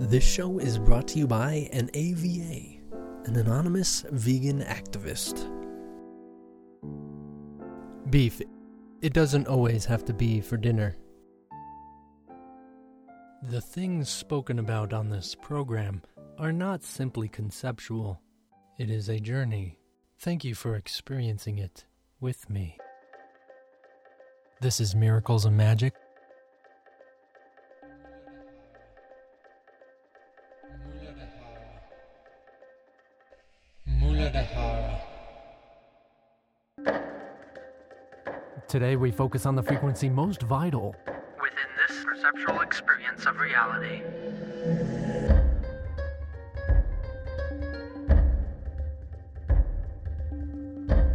This show is brought to you by an AVA, an anonymous vegan activist. Beef. It doesn't always have to be for dinner. The things spoken about on this program are not simply conceptual. It is a journey. Thank you for experiencing it with me. This is Miracles and Magic. Today we focus on the frequency most vital within this perceptual experience of reality.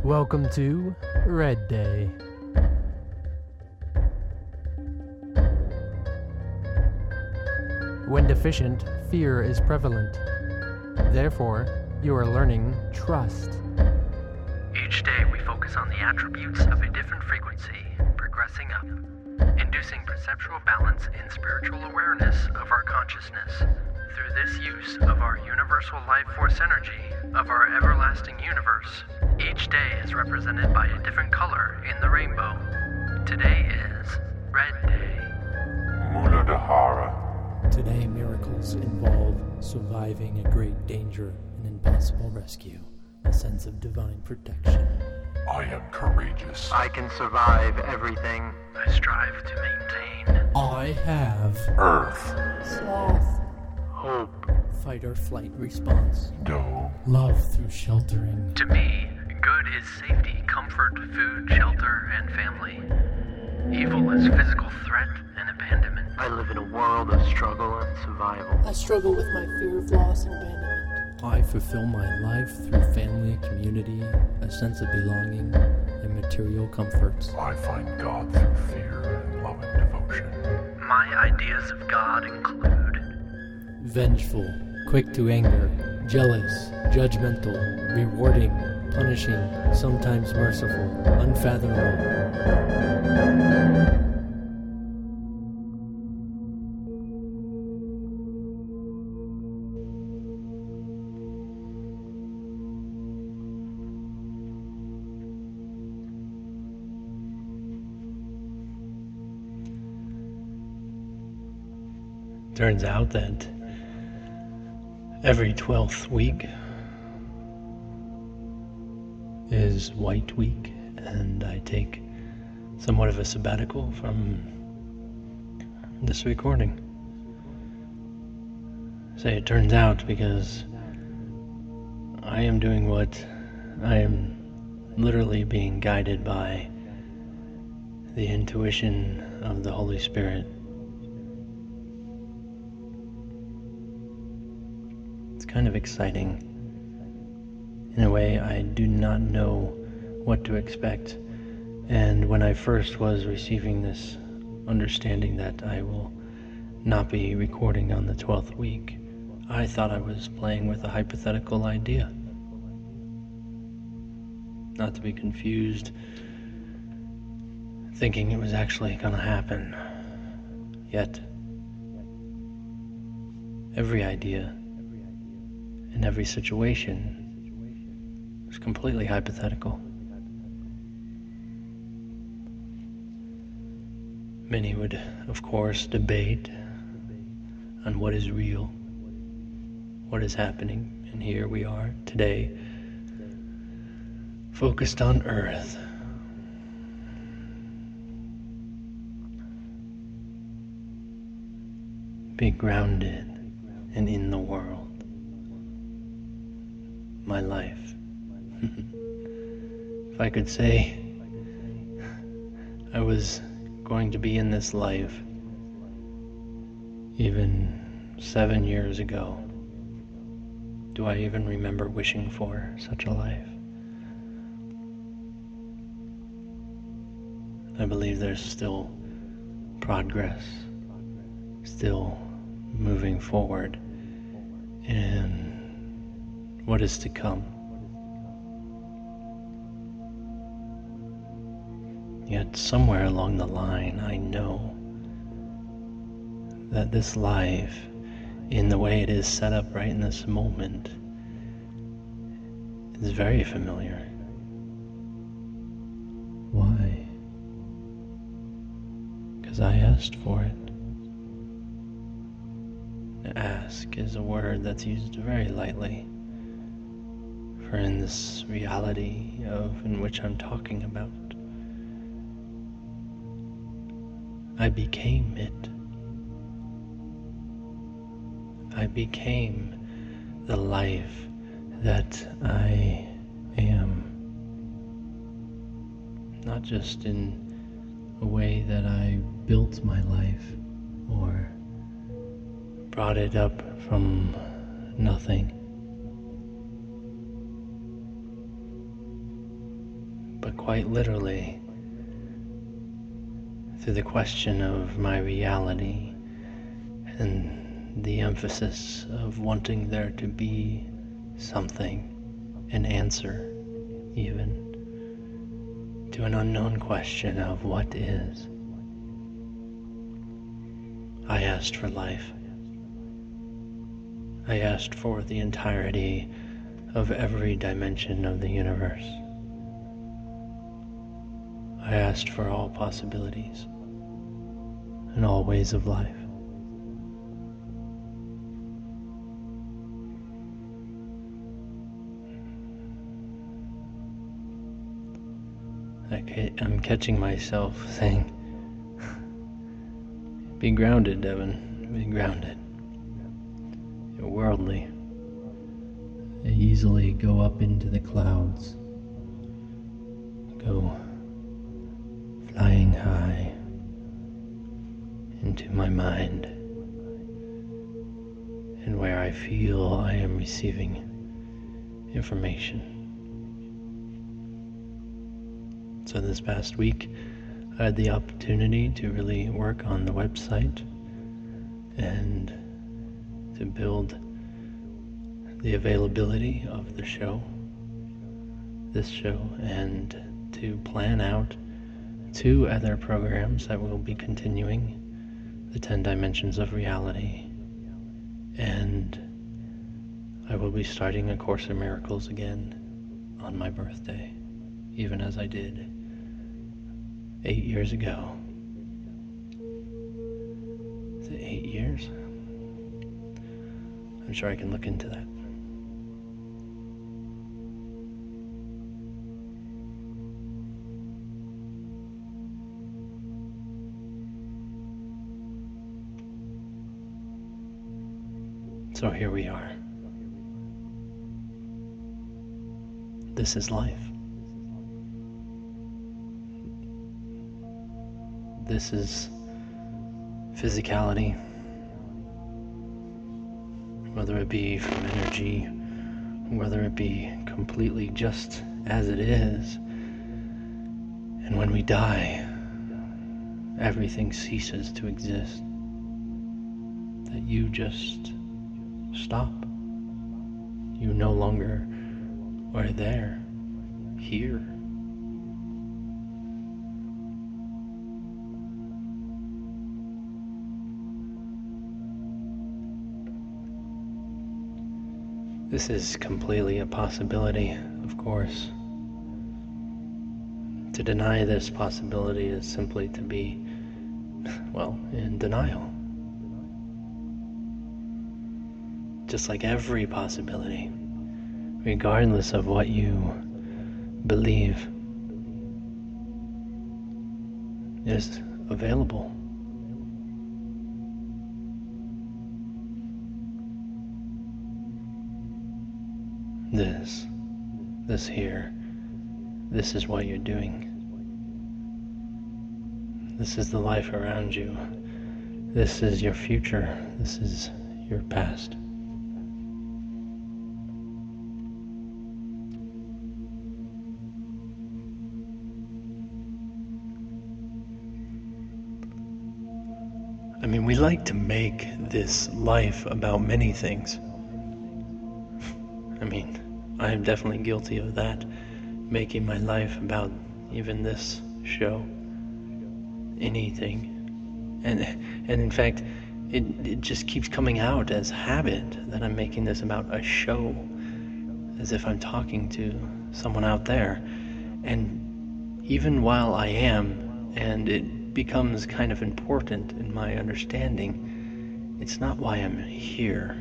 Welcome to Red Day. When deficient, fear is prevalent. Therefore, you are learning trust. Each day we focus on the attributes of a different frequency, progressing up, inducing perceptual balance and spiritual awareness of our consciousness. Through this use of our universal life force energy, of our everlasting universe, each day is represented by a different color in the rainbow. Today is Red Day. Muladhara. Today, miracles involve surviving a great danger, an impossible rescue, a sense of divine protection. I am courageous. I can survive everything. I strive to maintain I have Earth. Sloth. Hope. fight or flight response, Doe. love through sheltering, To me, good is safety, comfort, food, shelter, and family. Evil is physical threat and abandonment. I live in a world of struggle and survival. I struggle with my fear of loss and abandonment. I fulfill my life through family, community, a sense of belonging, and material comforts. I find God through fear and love and devotion. My ideas of God include Vengeful, quick to anger, jealous, judgmental, rewarding, punishing, sometimes merciful, unfathomable. Turns out that every 12th week is White Week, and I take somewhat of a sabbatical from this recording. Say it turns out because I am doing what I am literally being guided by the intuition of the Holy Spirit. Kind of exciting. In a way, I do not know what to expect. And when I first was receiving this understanding that I will not be recording on the 12th week, I thought I was playing with a hypothetical idea. Not to be confused, thinking it was actually going to happen. Yet, every idea in every situation was completely hypothetical. Many would, of course, debate on what is real, what is happening, and here we are today, focused on Earth. Be grounded and in the world. My life. if I could say I was going to be in this life even seven years ago, do I even remember wishing for such a life? I believe there's still progress, still moving forward in what is to come. Yet, somewhere along the line, I know that this life, in the way it is set up right in this moment, is very familiar. Why? Because I asked for it. Ask is a word that's used very lightly. For in this reality of in which I'm talking about, I became it. I became the life that I am. Not just in a way that I built my life or brought it up from nothing. Quite literally, through the question of my reality and the emphasis of wanting there to be something, an answer, even, to an unknown question of what is. I asked for life. I asked for the entirety of every dimension of the universe. I asked for all possibilities and all ways of life. I'm catching myself saying, Be grounded, Devan. Be grounded. You're worldly. They easily go up into the clouds, go into my mind, and where I feel I am receiving information. So, this past week, I had the opportunity to really work on the website and to build the availability of the show, this show, and to plan out two other programs that will be continuing the 10 dimensions of reality. And I will be starting A Course in Miracles again on my birthday, even as I did eight years ago. Is it eight years? I'm sure I can look into that. So here we are. This is life. This is physicality, whether it be from energy, whether it be completely just as it is. And when we die, everything ceases to exist. That you just stop. You no longer are there, here. This is completely a possibility, of course. To deny this possibility is simply to be, well, in denial. Just like every possibility, regardless of what you believe, is available. This, this here, this is what you're doing. This is the life around you. This is your future. This is your past. Mean, we like to make this life about many things. I mean, I am definitely guilty of that, making my life about even this show, anything. And and in fact, it it just keeps coming out as habit that I'm making this about a show, as if I'm talking to someone out there. And even while I am, and it becomes kind of important in my understanding, it's not why I'm here.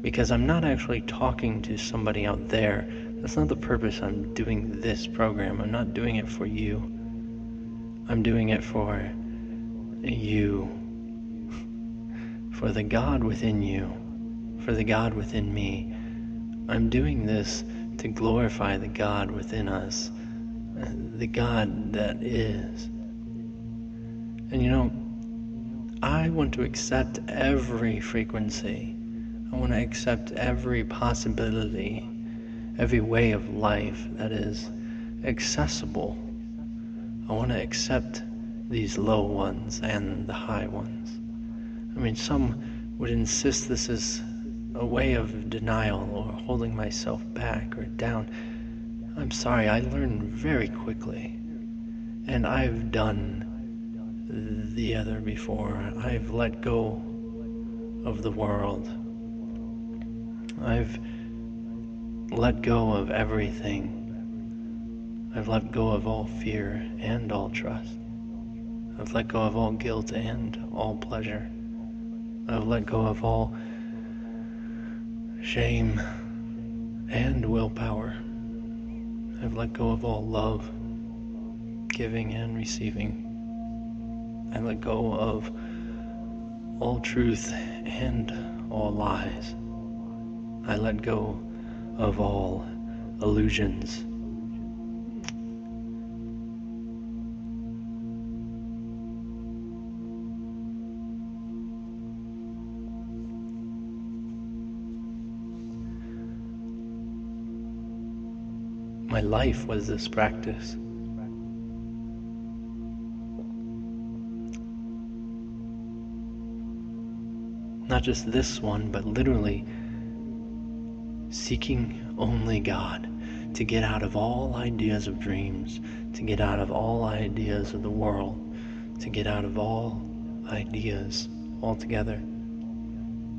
Because I'm not actually talking to somebody out there. That's not the purpose I'm doing this program. I'm not doing it for you. I'm doing it for you. For the God within you. For the God within me. I'm doing this to glorify the God within us. The God that is. And you know, I want to accept every frequency. I want to accept every possibility, every way of life that is accessible. I want to accept these low ones and the high ones. I mean, some would insist this is a way of denial or holding myself back or down. I'm sorry, I learn very quickly. And I've done the other before. I've let go of the world. I've let go of everything. I've let go of all fear and all trust. I've let go of all guilt and all pleasure. I've let go of all shame and willpower. I've let go of all love, giving and receiving. I let go of all truth and all lies. I let go of all illusions. My life was this practice. Not just this one, but literally seeking only God to get out of all ideas of dreams, to get out of all ideas of the world, to get out of all ideas altogether,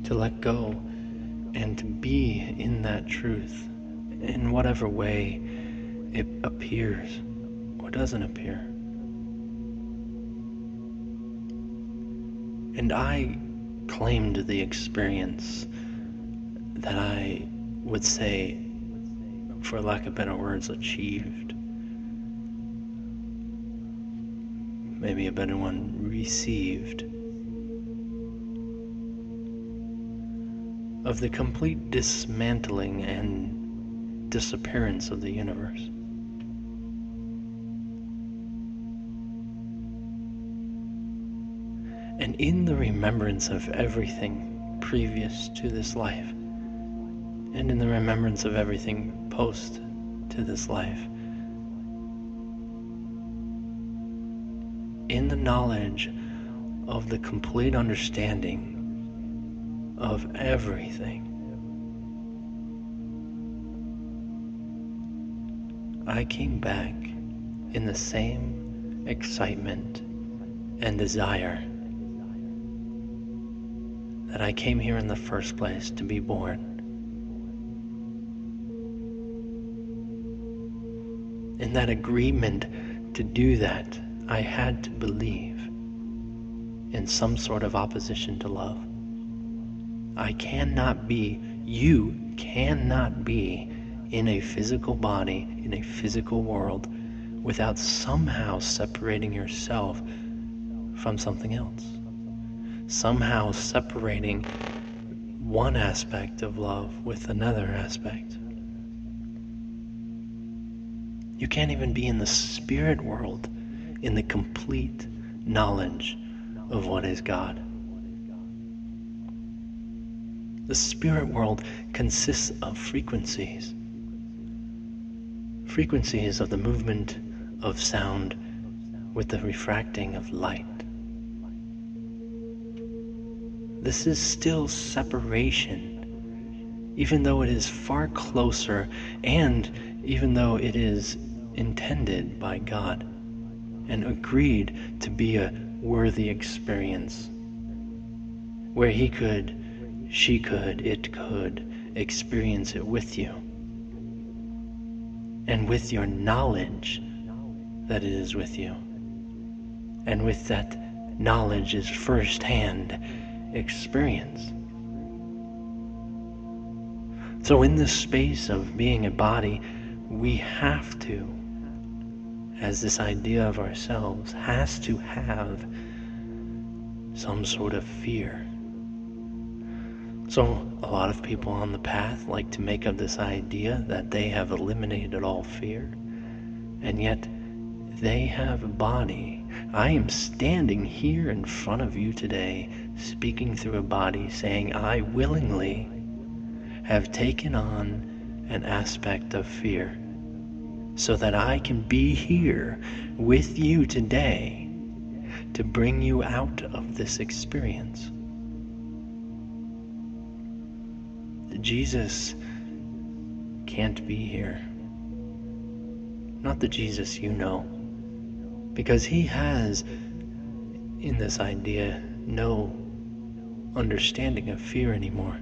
to let go and to be in that truth in whatever way it appears or doesn't appear. And I claimed the experience that I would say, for lack of better words, achieved. Maybe a better one, received. Of the complete dismantling and disappearance of the universe. In the remembrance of everything previous to this life, and in the remembrance of everything post to this life. In the knowledge of the complete understanding of everything. I came back in the same excitement and desire that I came here in the first place to be born. In that agreement to do that, I had to believe in some sort of opposition to love. I cannot be, you cannot be in a physical body, in a physical world, without somehow separating yourself from something else somehow separating one aspect of love with another aspect. You can't even be in the spirit world in the complete knowledge of what is God. The spirit world consists of frequencies. Frequencies of the movement of sound with the refracting of light. This is still separation, even though it is far closer and even though it is intended by God and agreed to be a worthy experience. Where He could, she could, it could experience it with you. And with your knowledge that it is with you. And with that knowledge is firsthand experience. So, in this space of being a body, we have to, as this idea of ourselves has to have some sort of fear. So, a lot of people on the path like to make of this idea that they have eliminated all fear, and yet they have a body. I am standing here in front of you today, speaking through a body, saying, I willingly have taken on an aspect of fear so that I can be here with you today to bring you out of this experience. Jesus can't be here. Not the Jesus you know. Because he has, in this idea, no understanding of fear anymore.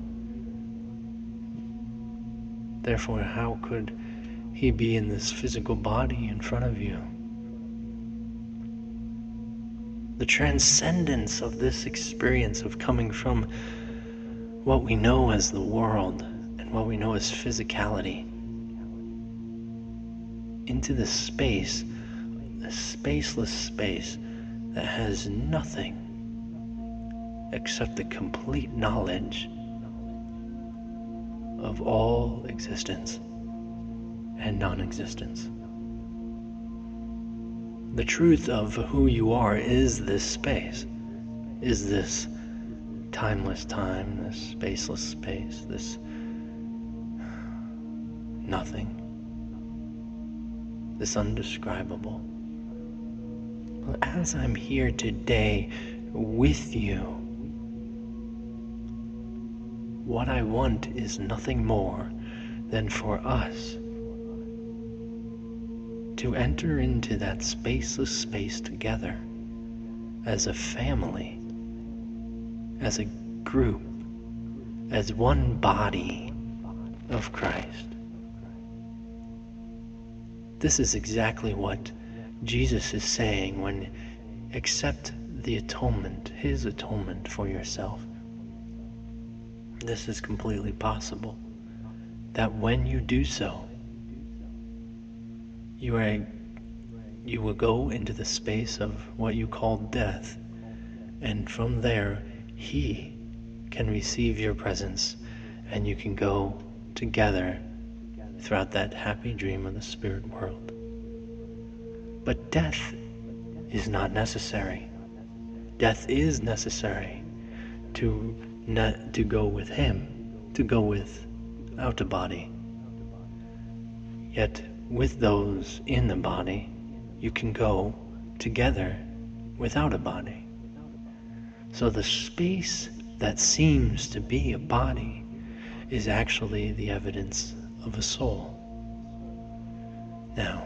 Therefore, how could he be in this physical body in front of you? The transcendence of this experience of coming from what we know as the world and what we know as physicality into the space, a spaceless space that has nothing except the complete knowledge of all existence and non existence. The truth of who you are is this space, is this timeless time, this spaceless space, this nothing, this undescribable. Well, as I'm here today with you, what I want is nothing more than for us to enter into that spaceless space together as a family, as a group, as one body of Christ. This is exactly what Jesus is saying when accept the atonement, his atonement for yourself. This is completely possible. That when you do so, you are you will go into the space of what you call death, and from there he can receive your presence and you can go together throughout that happy dream of the spirit world. But death is not necessary. Death is necessary to not to go with him, to go with out a body. Yet with those in the body, you can go together without a body. So the space that seems to be a body is actually the evidence of a soul. Now,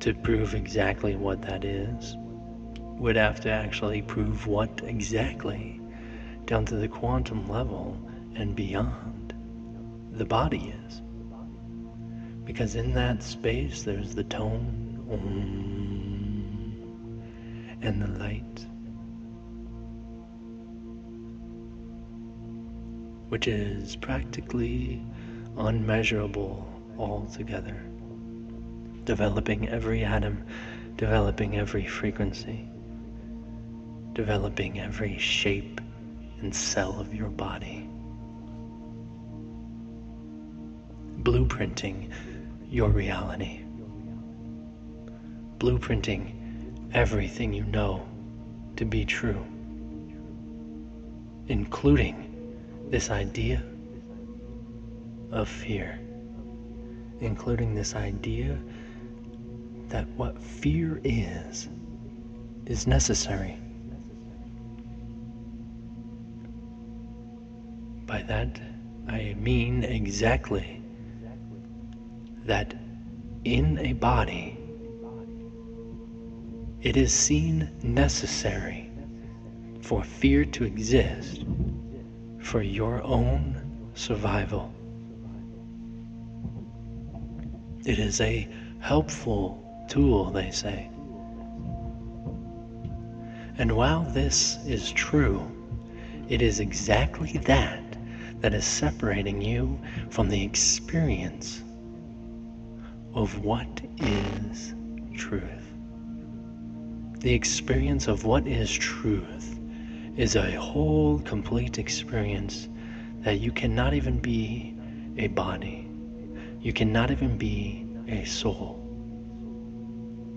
to prove exactly what that is, would have to actually prove what exactly, down to the quantum level and beyond, the body is. Because in that space, there's the tone um, and the light, which is practically unmeasurable altogether, developing every atom, developing every frequency, developing every shape and cell of your body. Blueprinting your reality. Blueprinting everything you know to be true, including this idea of fear, including this idea that what fear is, is necessary. By that, I mean exactly that in a body, it is seen necessary for fear to exist for your own survival. It is a helpful tool, they say. And while this is true, it is exactly that that is separating you from the experience of what is truth. The experience of what is truth is a whole, complete experience that you cannot even be a body. You cannot even be a soul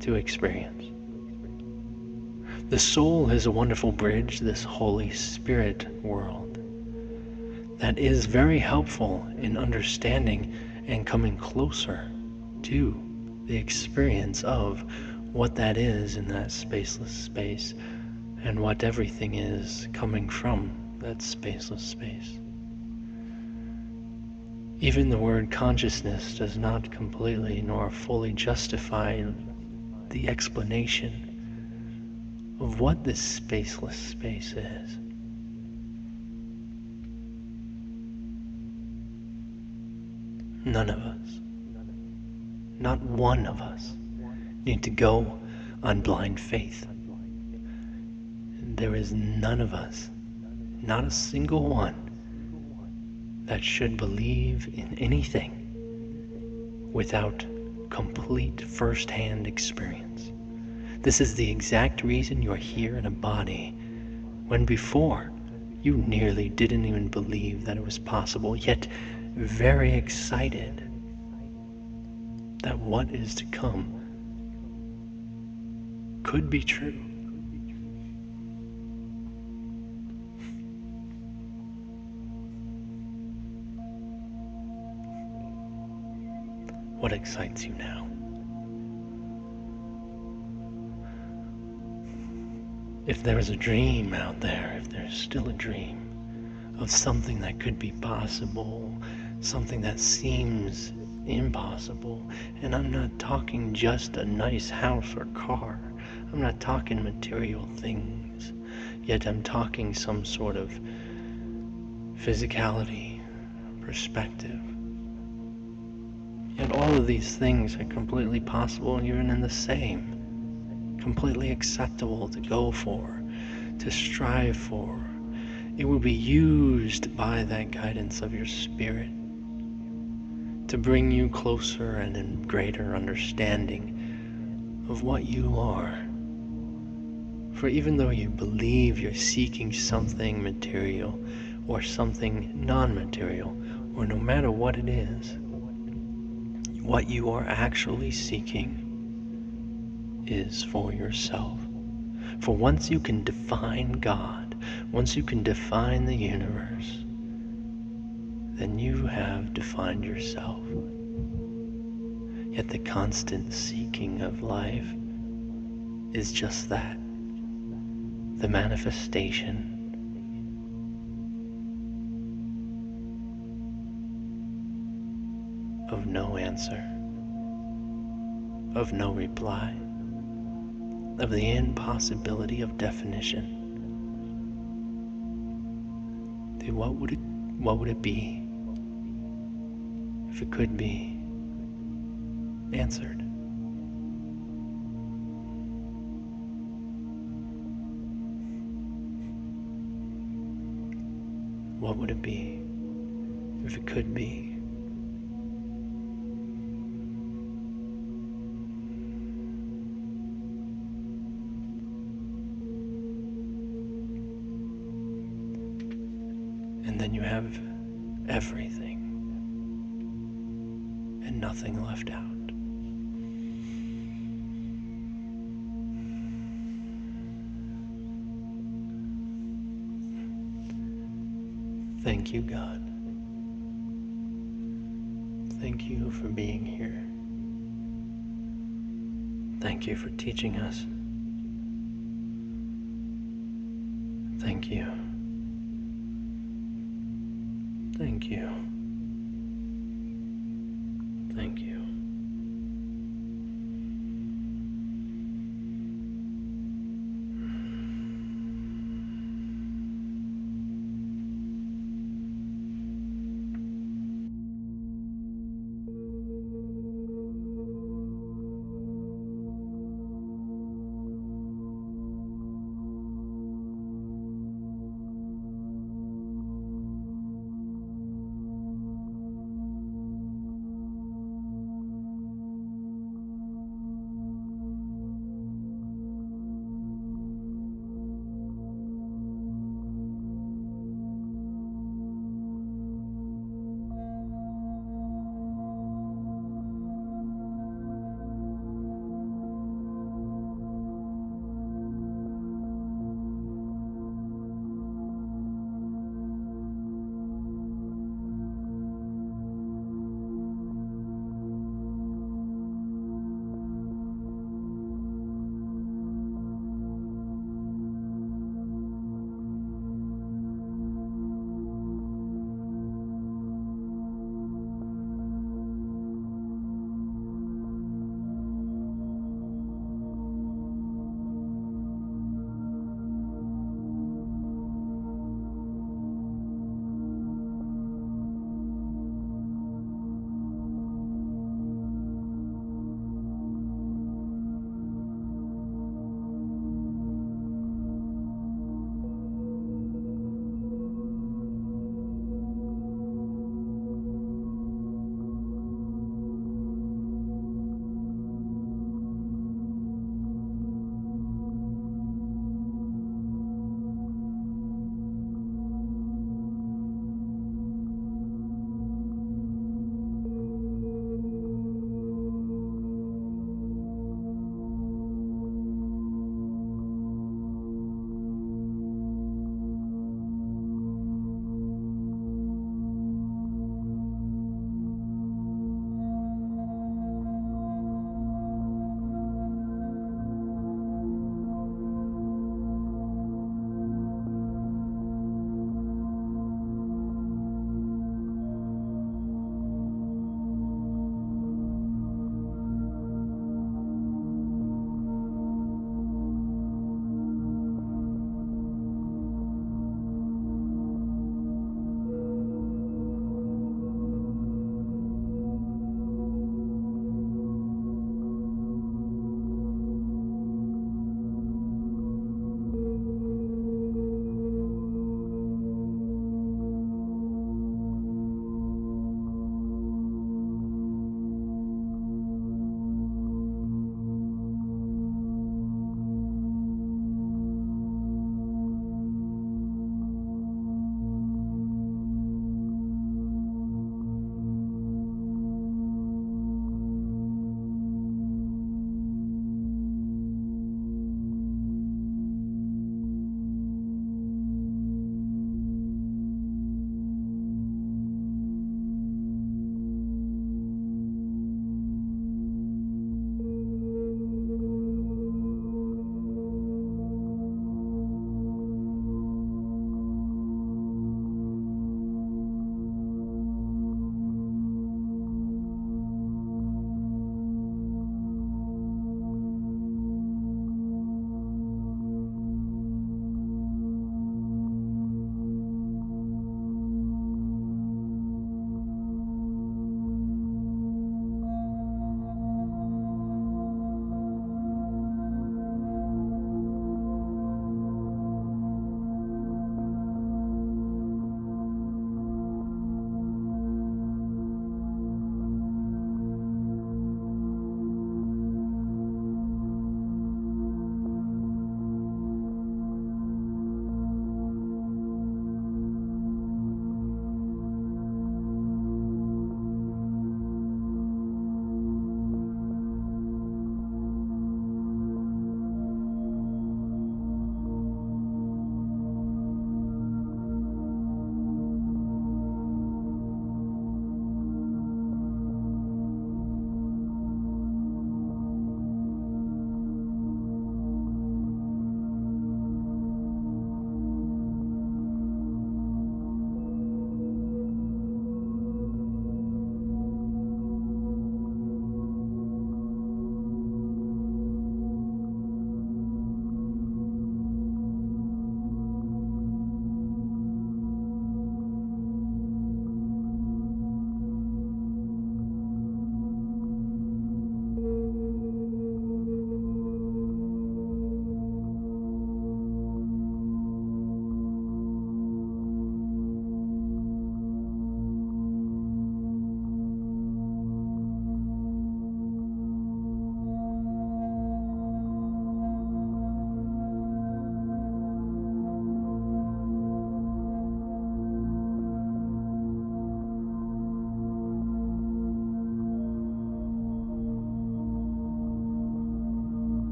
to experience. The soul is a wonderful bridge, this Holy Spirit world, that is very helpful in understanding and coming closer to the experience of what that is in that spaceless space and what everything is coming from that spaceless space. Even the word consciousness does not completely nor fully justify the explanation of what this spaceless space is. None of us, not one of us, need to go on blind faith. There is none of us, not a single one, that should believe in anything without complete first hand experience. This is the exact reason you're here in a body when before you nearly didn't even believe that it was possible, yet very excited that what is to come could be true. What excites you now? If there is a dream out there, if there's still a dream of something that could be possible, something that seems impossible, and I'm not talking just a nice house or car, I'm not talking material things, yet I'm talking some sort of physicality, perspective. Yet all of these things are completely possible even in the same, completely acceptable to go for, to strive for. It will be used by that guidance of your spirit to bring you closer and in greater understanding of what you are. For even though you believe you're seeking something material or something non material, or no matter what it is, what you are actually seeking is for yourself. For once you can define God, once you can define the universe, then you have defined yourself. Yet the constant seeking of life is just that the manifestation of no answer, of no reply, of the impossibility of definition. What would it what would it be if it could be answered? What would it be if it could be? And then you have everything nothing left out. Thank you, God. Thank you for being here. Thank you for teaching us. Thank you. Thank you. Thank you.